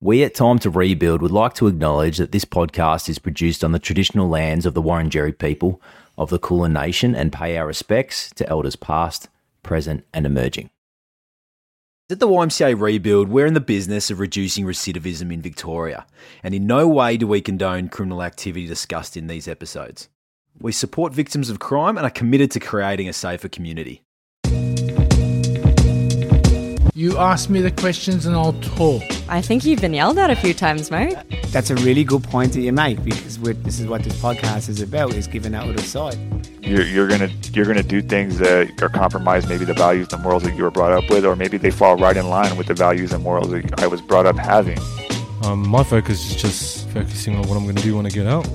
We at Time to Rebuild would like to acknowledge that this podcast is produced on the traditional lands of the Wurundjeri people of the Kulin Nation and pay our respects to elders past, present, and emerging. At the YMCA Rebuild, we're in the business of reducing recidivism in Victoria, and in no way do we condone criminal activity discussed in these episodes. We support victims of crime and are committed to creating a safer community. You ask me the questions and I'll talk. I think you've been yelled at a few times, mate. That's a really good point that you make because we're, this is what this podcast is about: is giving that other side. You're, you're gonna you're gonna do things that are compromise maybe the values and morals that you were brought up with, or maybe they fall right in line with the values and morals that I was brought up having. Um, my focus is just focusing on what I'm going to do when I get out.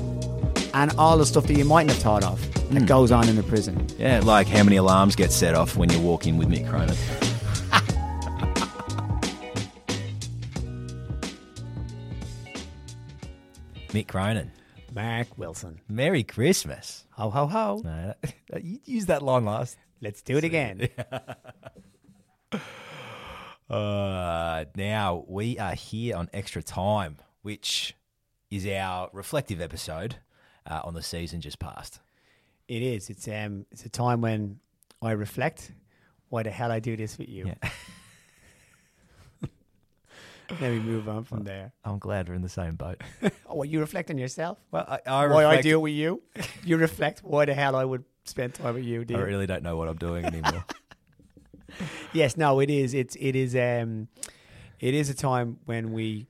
And all the stuff that you mightn't have thought of that goes on in the prison. Yeah, like how many alarms get set off when you walk in with Mick Cronin. Mick Cronin, Mark Wilson. Merry Christmas. Ho ho ho. No, that- you used that line last. Let's do it again. Uh, now we are here on Extra Time, which is our reflective episode uh, on the season just past. It is. It's um. It's a time when I reflect. Why the hell I do this with you? Yeah. Then we move on from there. I'm glad we're in the same boat. Oh, what you reflect on yourself? Well, I, I, why I reflect- do it with you? you reflect why the hell I would spend time with you, do I really don't know what I'm doing anymore. Yes, no, it is. It's it is um it is a time when we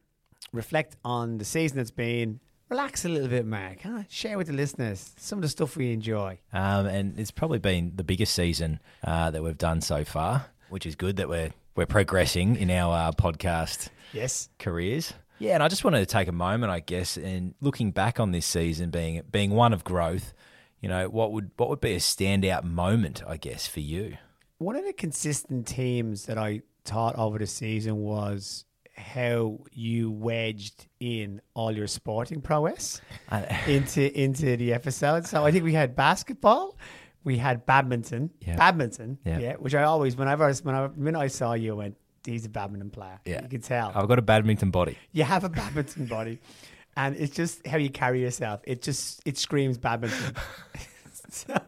reflect on the season that's been. Relax a little bit, Mark. Huh? Share with the listeners some of the stuff we enjoy. um, and it's probably been the biggest season uh, that we've done so far, which is good that we're we're progressing in our uh, podcast Yes. careers. Yeah, and I just wanted to take a moment, I guess, and looking back on this season being being one of growth. You know, what would what would be a standout moment, I guess, for you? One of the consistent themes that I taught over the season was how you wedged in all your sporting prowess into into the episode. So I think we had basketball, we had badminton, Yeah. badminton, Yeah. yeah. which I always whenever I, when I when I saw you, I went, he's a badminton player. Yeah. you could tell. I've got a badminton body. You have a badminton body, and it's just how you carry yourself. It just it screams badminton. so,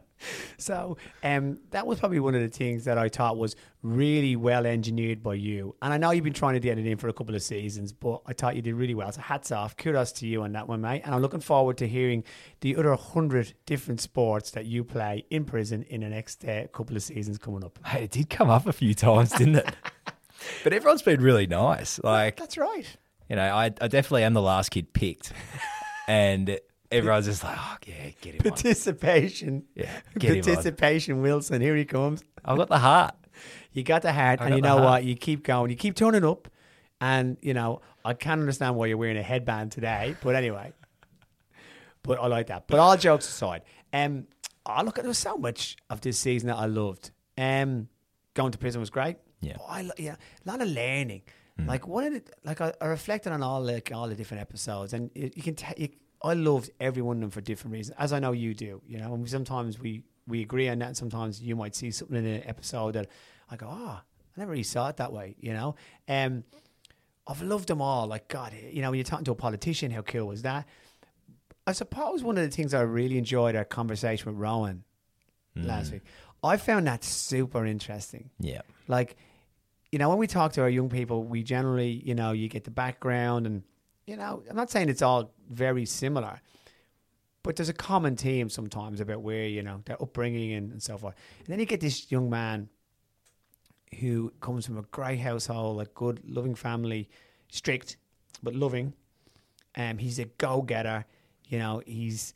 so um, that was probably one of the things that I thought was really well engineered by you. And I know you've been trying to get it in for a couple of seasons, but I thought you did really well. So hats off, kudos to you on that one, mate. And I'm looking forward to hearing the other hundred different sports that you play in prison in the next uh, couple of seasons coming up. Hey, it did come up a few times, didn't it? but everyone's been really nice. Like, That's right. you know, I, I definitely am the last kid picked, and everyone's just like, oh yeah, get him. on. Participation. Yeah, get him on. Participation, Wilson. Here he comes. I've got the heart. You got the heart, I and got you the know what? You keep going. You keep turning up, and you know I can't understand why you're wearing a headband today. But anyway, but I like that. But all jokes aside, um, I look at there was so much of this season that I loved. Um, going to prison was great. Yeah. Oh, I, lo- yeah, a lot of learning. Like one of the, like I, I reflected on all like all the different episodes, and you, you can tell. You, I loved every one of them for different reasons, as I know you do. You know, and we, sometimes we we agree on that, and sometimes you might see something in an episode that I go, oh, I never really saw it that way. You know, um, I've loved them all. Like God, you know, when you're talking to a politician, how cool was that? I suppose one of the things I really enjoyed our conversation with Rowan last week. I found that super interesting. Yeah. Like, you know, when we talk to our young people, we generally, you know, you get the background and, you know, I'm not saying it's all very similar, but there's a common theme sometimes about where, you know, their upbringing and, and so forth. And then you get this young man who comes from a great household, a good, loving family, strict, but loving. Um, he's a go getter. You know, he's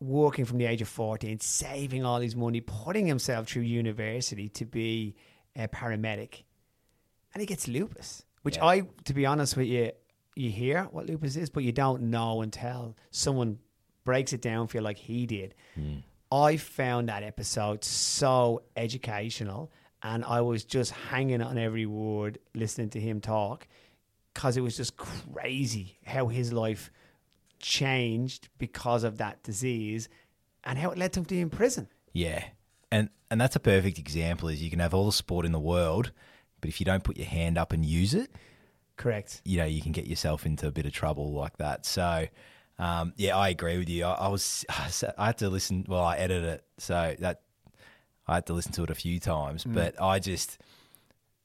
working from the age of 14, saving all his money, putting himself through university to be a paramedic. And he gets lupus, which I, to be honest with you, you hear what lupus is, but you don't know until someone breaks it down for you like he did. Hmm. I found that episode so educational and I was just hanging on every word listening to him talk because it was just crazy how his life changed because of that disease and how it led to him to be in prison. Yeah. And and that's a perfect example is you can have all the sport in the world, but if you don't put your hand up and use it, Correct. you know you can get yourself into a bit of trouble like that. So um, yeah, I agree with you. I, I was I had to listen. Well, I edited it, so that I had to listen to it a few times. But I just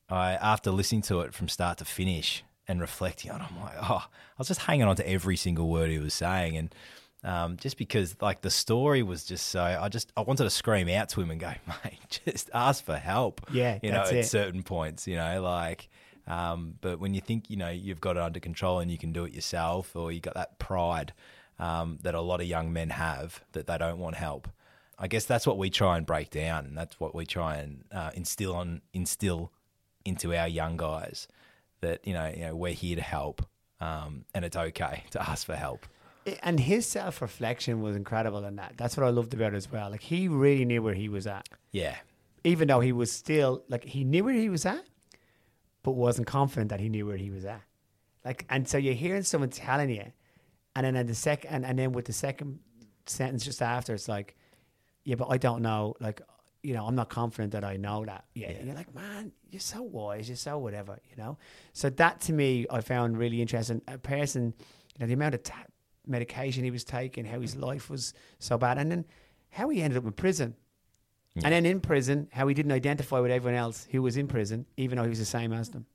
I after listening to it from start to finish and reflecting on, it, I'm like, oh, I was just hanging on to every single word he was saying, and um, just because like the story was just so, I just I wanted to scream out to him and go, mate, just ask for help. Yeah, you know, at it. certain points, you know, like. Um, but when you think you know you've got it under control and you can do it yourself, or you got that pride um, that a lot of young men have that they don't want help, I guess that's what we try and break down, and that's what we try and uh, instill on instill into our young guys that you know you know we're here to help, um, and it's okay to ask for help. And his self reflection was incredible in that. That's what I loved about it as well. Like he really knew where he was at, Yeah, even though he was still like he knew where he was at, but wasn't confident that he knew where he was at. Like, and so you're hearing someone telling you, and then at the second, and, and then with the second sentence just after, it's like, yeah, but I don't know. Like, you know, I'm not confident that I know that. Yeah, And you're like, man, you're so wise, you're so whatever, you know. So that to me, I found really interesting. A person, you know, the amount of ta- medication he was taking, how his life was so bad, and then how he ended up in prison. And then in prison, how he didn't identify with everyone else who was in prison, even though he was the same as them.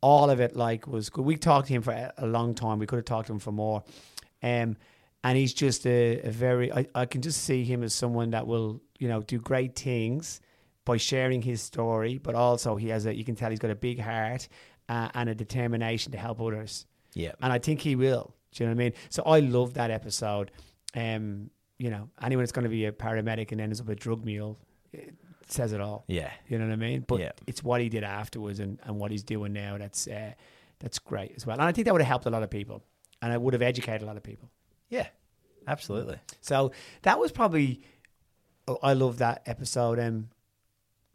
All of it, like, was good. We talked to him for a, a long time. We could have talked to him for more. Um, and he's just a, a very, I, I can just see him as someone that will, you know, do great things by sharing his story, but also he has a, you can tell he's got a big heart uh, and a determination to help others. yeah, And I think he will. Do you know what I mean? So I love that episode. Um, you know, anyone that's going to be a paramedic and ends up a drug mule it says it all. yeah, You know what I mean? But Yeah. it's what he did afterwards and, and what he's doing now that's uh, that's great as well. And I think that would have helped a lot of people, and it would have educated a lot of people. yeah, absolutely. So that was probably oh, I love that episode. Um,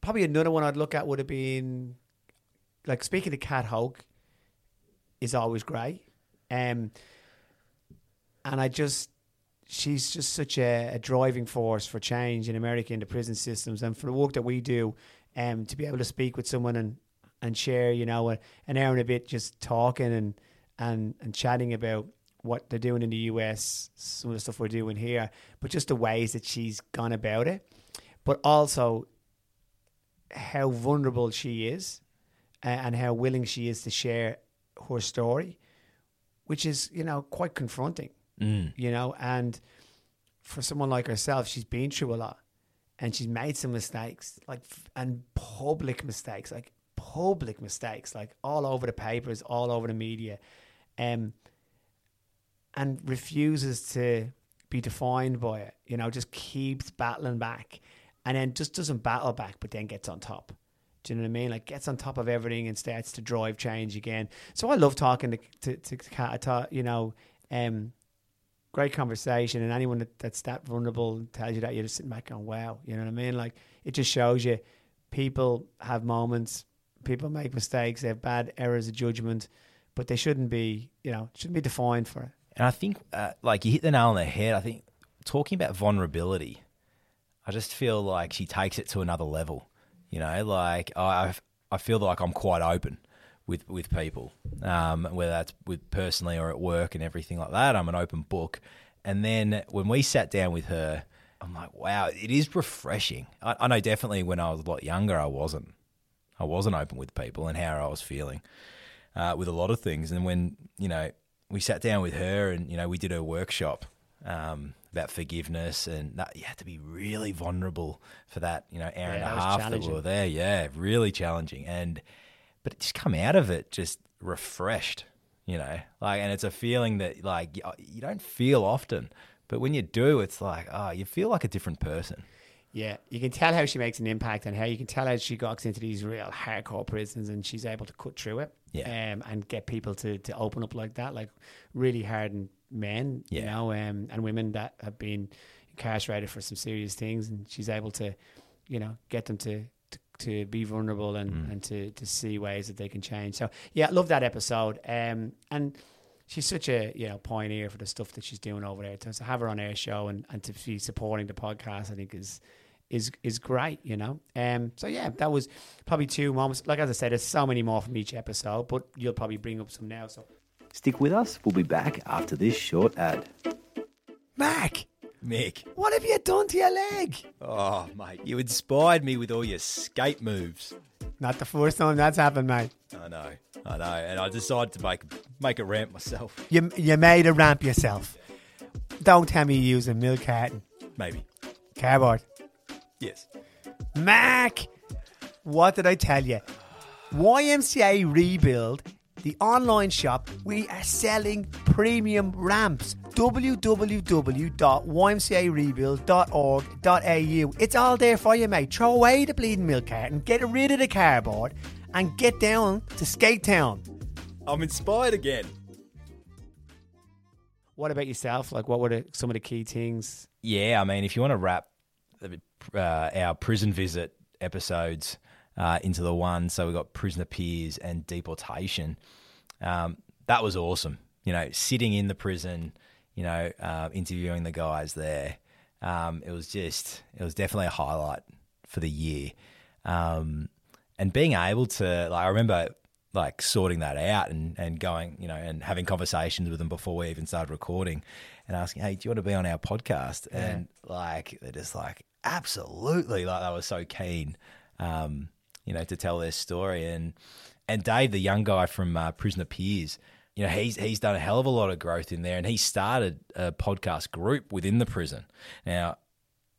probably another one I'd look at would have been like speaking to Cat Hoke is always great. Um, and I just she's just such a, a driving force for change in America in the prison systems and for the work that we do. Um, to be able to speak with someone and and share, you know, a, an hour and a bit just talking and and and chatting about what they're doing in the US, some of the stuff we're doing here, but just the ways that she's gone about it, but also how vulnerable she is and how willing she is to share her story, which is, you know, quite confronting, Mm. you know, and for someone like herself, she's been through a lot and she's made some mistakes, like, and public mistakes, like public mistakes, like all over the papers, all over the media. Um, and refuses to be defined by it. You know, just keeps battling back, and then just doesn't battle back, but then gets on top. Do you know what I mean? Like gets on top of everything and starts to drive change again. So I love talking to to, to Cat. I you know, um, great conversation, and anyone that, that's that vulnerable tells you that you're just sitting back going, "Wow," you know what I mean? Like it just shows you people have moments, people make mistakes, they have bad errors of judgment, but they shouldn't be, you know, shouldn't be defined for it. And I think, uh, like, you hit the nail on the head. I think talking about vulnerability, I just feel like she takes it to another level. You know, like I, I feel like I'm quite open with with people, um, whether that's with personally or at work and everything like that. I'm an open book. And then when we sat down with her, I'm like, wow, it is refreshing. I, I know definitely when I was a lot younger, I wasn't. I wasn't open with people and how I was feeling uh, with a lot of things. And when you know we sat down with her and you know we did a workshop um, about forgiveness and that you had to be really vulnerable for that you know hour Yeah, and a half that we were there. Yeah, really challenging. And but just come out of it just refreshed. You know, like, and it's a feeling that like you, you don't feel often, but when you do, it's like, oh, you feel like a different person. Yeah, you can tell how she makes an impact and how you can tell how she gets into these real hardcore prisons and she's able to cut through it. Yeah. Um, and get people to, to open up like that, like really hardened men, you Yeah. know, um, and women that have been incarcerated for some serious things. And she's able to, you know, get them to, to, be vulnerable and, Mm. and to, to see ways that they can change. So, yeah, I love that episode. Um, and she's such a you know pioneer for the stuff that she's doing over there. To have her on air show and, and to be supporting the podcast, I think is is is great, you know. Um, so yeah, that was probably two moments. Like as I said, there's so many more from each episode, but you'll probably bring up some now. So Stick with us. We'll be back after this short ad. Mac, Mick. what have you done to your leg? Oh, mate, you inspired me with all your skate moves. Not the first time that's happened, mate. I know, I know, and I decided to make make a ramp myself. You you made a ramp yourself. Don't tell me you use a milk carton. Maybe, Cardboard. yes. Mac, what did I tell you? YMCA Rebuild, the online shop, we are selling premium ramps. www.ymcarebuild.org.au. It's all there for you, mate. Throw away the bleeding milk carton, get rid of the cardboard, and get down to Skate Town. I'm inspired again. What about yourself? Like, what were the, some of the key things? Yeah, I mean, if you want to wrap uh, our prison visit episodes uh, into the one, so we got prisoner peers and deportation. Um, that was awesome. You know, sitting in the prison, you know, uh, interviewing the guys there. Um, it was just, it was definitely a highlight for the year. Um, and being able to, like, I remember like sorting that out and, and going, you know, and having conversations with them before we even started recording and asking, hey, do you want to be on our podcast? And like, they're just like, absolutely. Like, they were so keen, um, you know, to tell their story. And, and Dave, the young guy from uh, Prisoner Peers, you know, he's he's done a hell of a lot of growth in there, and he started a podcast group within the prison. Now,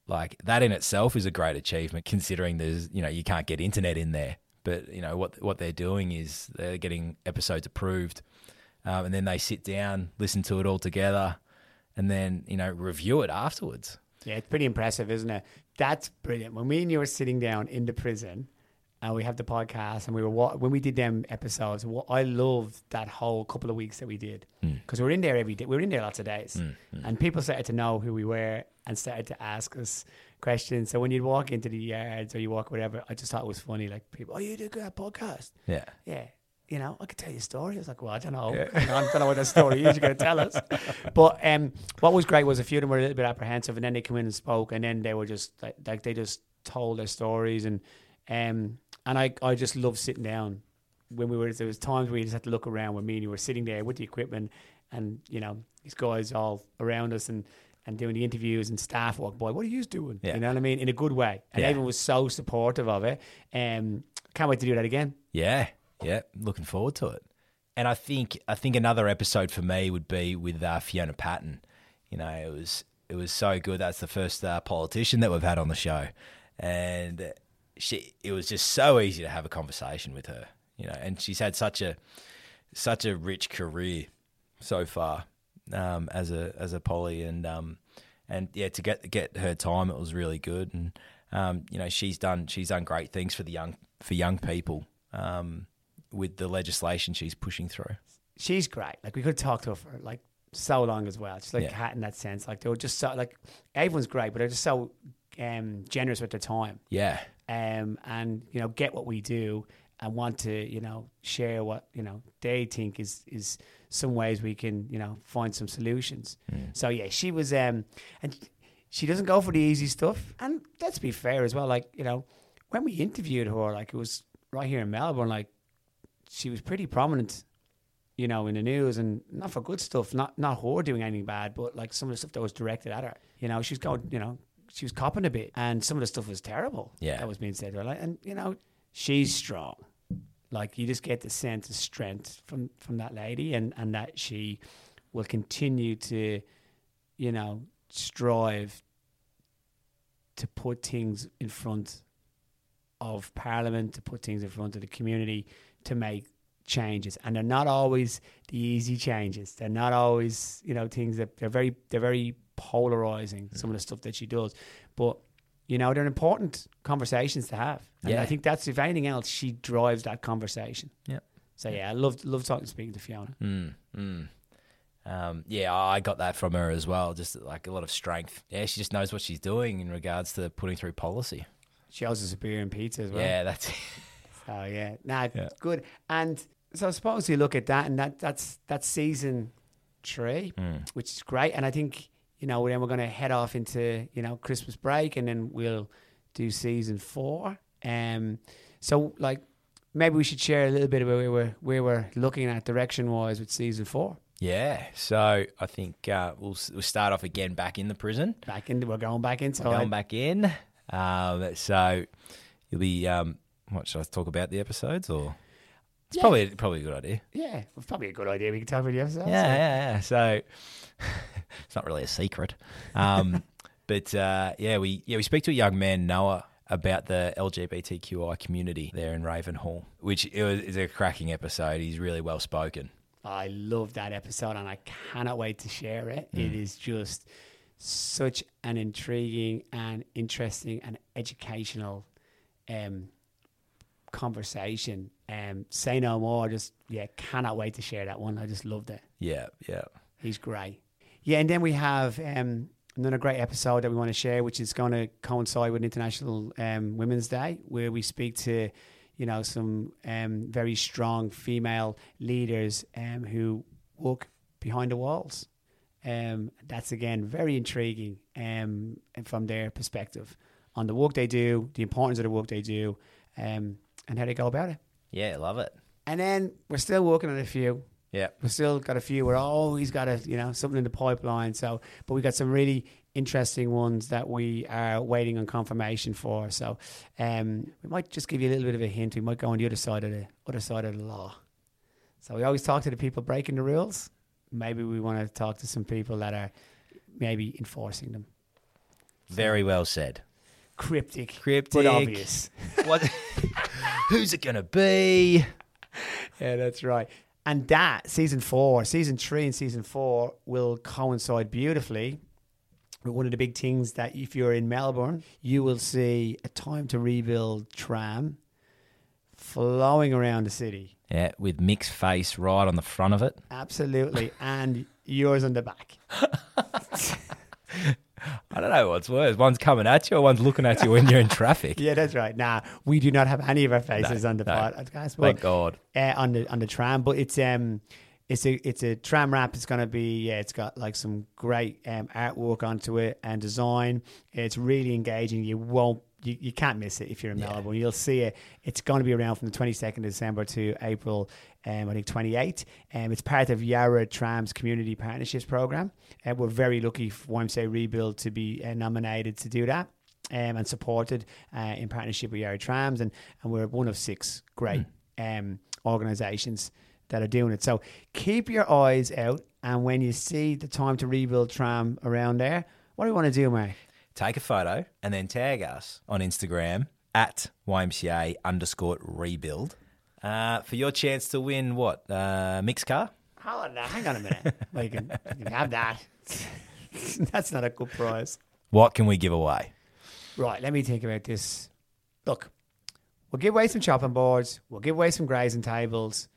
like that in itself is a great achievement, considering there's you know you can't get internet in there. But you know what what they're doing is they're getting episodes approved, um, and then they sit down, listen to it all together, and then you know review it afterwards. Yeah, it's pretty impressive, isn't it? That's brilliant. When me and you were sitting down in the prison, and we have the podcast, and we were when we did them episodes, I loved that whole couple of weeks that we did because we were in there every day. We were in there lots of days, and people started to know who we were and started to ask us questions. So when you'd walk into the yards or you walk whatever, I just thought it was funny. Like people, oh, you do a podcast, Yeah, yeah. You know, I could tell you a story. I was like, well, I don't know. I don't know what that story is. You're going to tell us. But um, what was great was a few of them were a little bit apprehensive, and then they came in and spoke, and then they were just like, like they just told their stories, and um, and I, I just love sitting down when we were. There was times where you just had to look around when me and you were sitting there with the equipment, and you know these guys all around us, and and doing the interviews, and staff walk by. What are you doing? Yeah. You know what I mean? In a good way, and Yeah. everyone was so supportive of it. Um, can't wait to do that again. yeah, yeah. Looking forward to it. And I think I think another episode for me would be with uh, Fiona Patten. You know, it was it was so good. That's the first uh, politician that we've had on the show, and she it was just so easy to have a conversation with her. You know, and she's had such a such a rich career so far um, as a as a poly, and um, and yeah, to get get her time, it was really good. And um, you know, she's done she's done great things for the young for young people um, with the legislation she's pushing through. she's great. Like we could talk to her for like so long as well. She's like Yeah. Cat in that sense. Like they were just so like everyone's great, but they're just so um, generous with their time. Yeah, Um, and you know, get what we do and want to you know share what you know they think is is some ways we can you know find some solutions. So yeah, she was um, and she doesn't go for the easy stuff. And let's be fair as well. Like you know, when we interviewed her, like it was right here in Melbourne, like she was pretty prominent you know, in the news and not for good stuff, not not her doing anything bad, but like some of the stuff that was directed at her. You know, she's going, you know, she was copping a bit and some of the stuff was terrible. Yeah. That was being said to her. Like, and you know, she's strong. Like you just get the sense of strength from from that lady and and that she will continue to, you know, strive to put things in front of Parliament, to put things in front of the community, to make changes. And they're not always the easy changes. They're not always, you know, things that they're very they're very polarizing, some of the stuff that she does. But you know, they're important conversations to have. And Yeah. I think that's if anything else, she drives that conversation. yeah So yeah, I love love talking speaking to Fiona. Mm, mm. Um, yeah, I got that from her as well. Just like a lot of strength. Yeah, she just knows what she's doing in regards to putting through policy. She us a beer and pizza as well. Yeah, that's Oh yeah, nah, Yeah. good. And so I suppose you look at that, and that that's that's season three, Mm. which is great. And I think you know then we're going to head off into you know Christmas break, and then we'll do season four. Um, so like maybe we should share a little bit about where we're where we're looking at direction wise with season four. Yeah. So I think uh, we'll, we'll start off again back in the prison. Back in, we're going back inside. We're going back in. Um, so you'll be. Um, what should I talk about the episodes or? It's Yeah. probably probably a good idea. Yeah, it's probably a good idea. We can talk about the episode. Yeah, yeah, yeah. So it's not really a secret. Um, but uh, yeah, we yeah we speak to a young man Noah about the LGBTQI community there in Ravenhall, which it was, is a cracking episode. He's really well spoken. I love that episode and I cannot wait to share it. It is just such an intriguing and interesting and educational um, conversation. Um, say no more. Just yeah, cannot wait to share that one. I just loved it. Yeah, yeah. He's great. Yeah, and then we have um, another great episode that we want to share, which is going to coincide with International um, Women's Day, where we speak to, you know, some um, very strong female leaders um, who walk behind the walls. Um, that's again very intriguing um, from their perspective on the work they do, the importance of the work they do, um, and how they go about it. Yeah, love it. And then we're still working on a few. Yeah. We've still got a few We're he's got a you know something in the pipeline. So, but we got some really interesting ones that we are waiting on confirmation for. So, um, we might just give you a little bit of a hint. We might go on the other side of the other side of the law. So we always talk to the people breaking the rules. Maybe we want to talk to some people that are maybe enforcing them. Very well said. Cryptic, Cryptic. but obvious. What? Who's it gonna be? Yeah, that's right. And that season four, season three, and season four will coincide beautifully with one of the big things that if you're in Melbourne, you will see a time to rebuild tram flowing around the city. Yeah, with Mick's face right on the front of it. Absolutely. and yours on the back. I don't know what's worse. One's coming at you, or one's looking at you when you're in traffic. Yeah, that's right. Nah, we do not have any of our faces No, on the no. podcast. but- Thank God. uh, on the on the tram, but it's um it's a it's a tram wrap. It's gonna be yeah. It's got like some great um, artwork onto it and design. It's really engaging. You won't you, you can't miss it if you're in Melbourne. You'll see it. It's going to be around from the 22nd of December to April, um, I think 28th. Um, it's part of Yarra Trams Community Partnerships Program. Uh, we're very lucky for YMCA Rebuild to be uh, nominated to do that um, and supported uh, in partnership with Yarra Trams, and, and we're one of six great um, organisations that are doing it. So keep your eyes out, and when you see the time to rebuild tram around there, what do you want to do, Mark? Take a photo and then tag us on Instagram at YMCA underscore rebuild uh, for your chance to win what? Uh, Mick's car? Hold on, hang on a minute. well, you can, you can have that. That's not a good prize. What can we give away? Right, let me think about this. Look, we'll give away some chopping boards, we'll give away some grazing tables,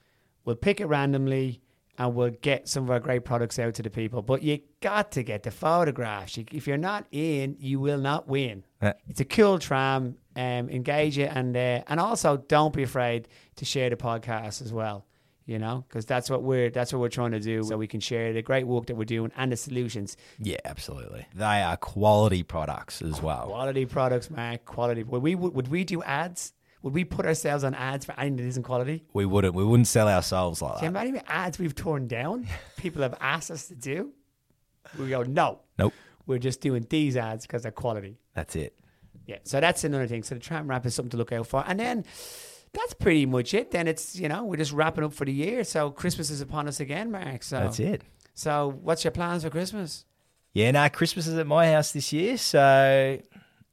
we'll pick it randomly, and we'll get some of our great products out to the people. But you got to get the photographs. You- If you're not in, you will not win. Uh. It's a cool tram. Um, engage it, and uh, and also don't be afraid to share the podcast as well. You know, because that's what we're that's what we're trying to do, so we can share the great work that we're doing and the solutions. Yeah, absolutely. They are quality products as well. Quality products, Mark. Quality. Would we would, would we do ads? Would we put ourselves on ads for anything that isn't quality? We wouldn't. We wouldn't sell ourselves like Can you that. imagine the ads we've torn down? People have asked us to do. We go, no, Nope. we're just doing these ads because they're quality. That's it. Yeah. So that's another thing. So the tram wrap is something to look out for. And then that's pretty much it. Then it's, you know, we're just wrapping up for the year. So Christmas is upon us again, Mark. So That's it. So what's your plans for Christmas? Yeah, no, Christmas is at my house this year. So,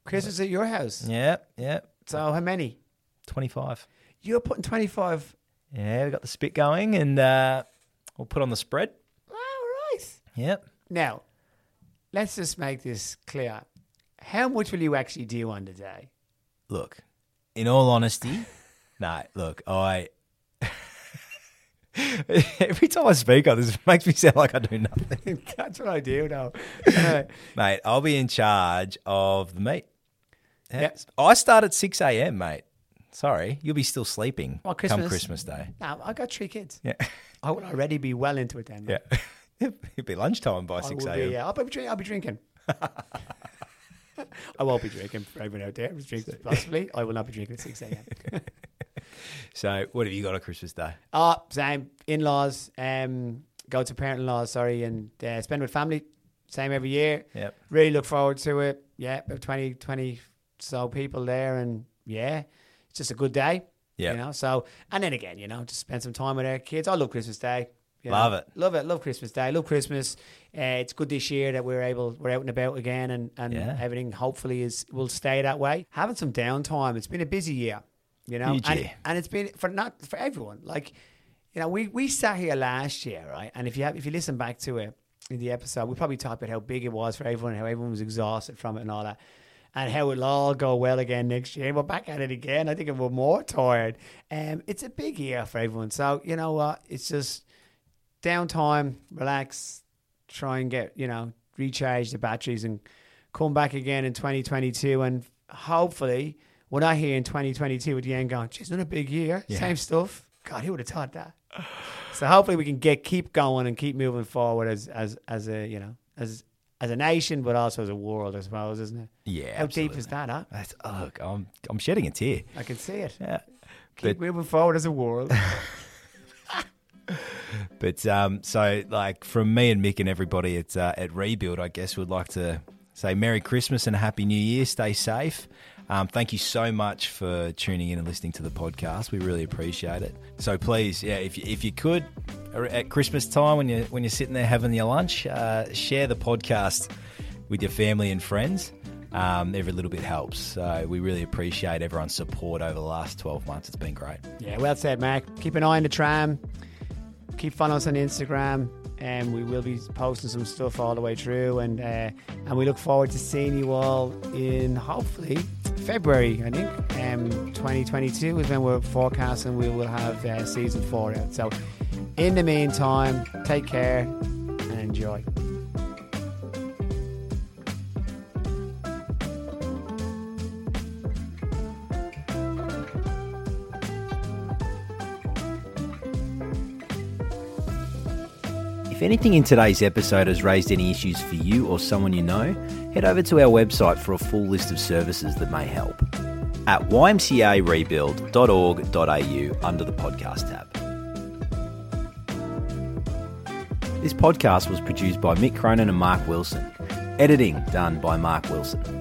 Christmas at your house. yeah, yeah, So how many? 25. You're putting 25. Yeah, we got the spit going and uh, we'll put on the spread. All right. Yep. Now, let's just make this clear. How much will you actually do on today? Look, in all honesty, no, look, I. Every time I speak on this, it makes me sound like I do nothing. That's what I do now. Mate, I'll be in charge of the meat. Yep. I start at 6 a.m., mate. Sorry, you'll be still sleeping Well, come Christmas- Christmas Day. now, I got three kids. Yeah. I would already be well into it then. Yeah. It'll be lunchtime by I 6 a.m. be, yeah, I'll be, drink- I'll be drinking. I won't be drinking for everyone out there who's drinking possibly. I will not be drinking at 6 a.m. So, what have you got on Christmas Day? Oh, same. In laws, um, go to parent in laws, sorry, and uh, spend with family. Same every year. Yep. Really look forward to it. Yeah, about 20, 20 so people there, and yeah, it's just a good day. Yep. You know, so, and then again, you know, just spend some time with our kids. I love Christmas Day. you know. Love it. Love it. Love Christmas Day. Love Christmas. Uh, it's good this year that we're able, we're out and about again, and, and Yeah. everything hopefully is will stay that way. Having some downtime. It's been a busy year, you know, and, and it's been for not for everyone. Like, you know, we, we sat here last year, right? And if you have, if you listen back to it in the episode, we probably talked about how big it was for everyone, how everyone was exhausted from it and all that, and how it'll all go well again next year. We're back at it again. I think we're more tired. Um, it's a big year for everyone. So you know what? It's just downtime, relax, try and get you know recharge the batteries and come back again in 2022 and hopefully we're not here in 2022 at the end going, geez, a big year, Yeah. same stuff. God, who would have thought that? So hopefully we can get keep going and keep moving forward as as as a you know as as a nation, but also as a world, I suppose, isn't it? Yeah. How deep is that? Huh? That's, oh, I'm, I'm shedding a tear. I can see it. Yeah. Keep But- moving forward as a world. But um, so, like, from me and Mick and everybody at, uh, at Rebuild, I guess we'd like to say Merry Christmas and a Happy New Year. Stay safe. Um, thank you so much for tuning in and listening to the podcast. We really appreciate it. So please, yeah, if you, if you could, at Christmas time when you when you're sitting there having your lunch, uh, share the podcast with your family and friends. Um, every little bit helps. So we really appreciate everyone's support over the last 12 months. It's been great. Yeah, well said, Mark. Keep an eye on the tram. Keep following us on Instagram, and we will be posting some stuff all the way through. And uh, and we look forward to seeing you all in hopefully February. I think um, 2022 is when we're forecasting we will have uh, season four out. So in the meantime, take care and enjoy. If anything in today's episode has raised any issues for you or someone you know, head over to our website for a full list of services that may help at ymcarebuild.org.au under the podcast tab. This podcast was produced by Mick Cronin and Mark Wilson. Editing done by Mark Wilson.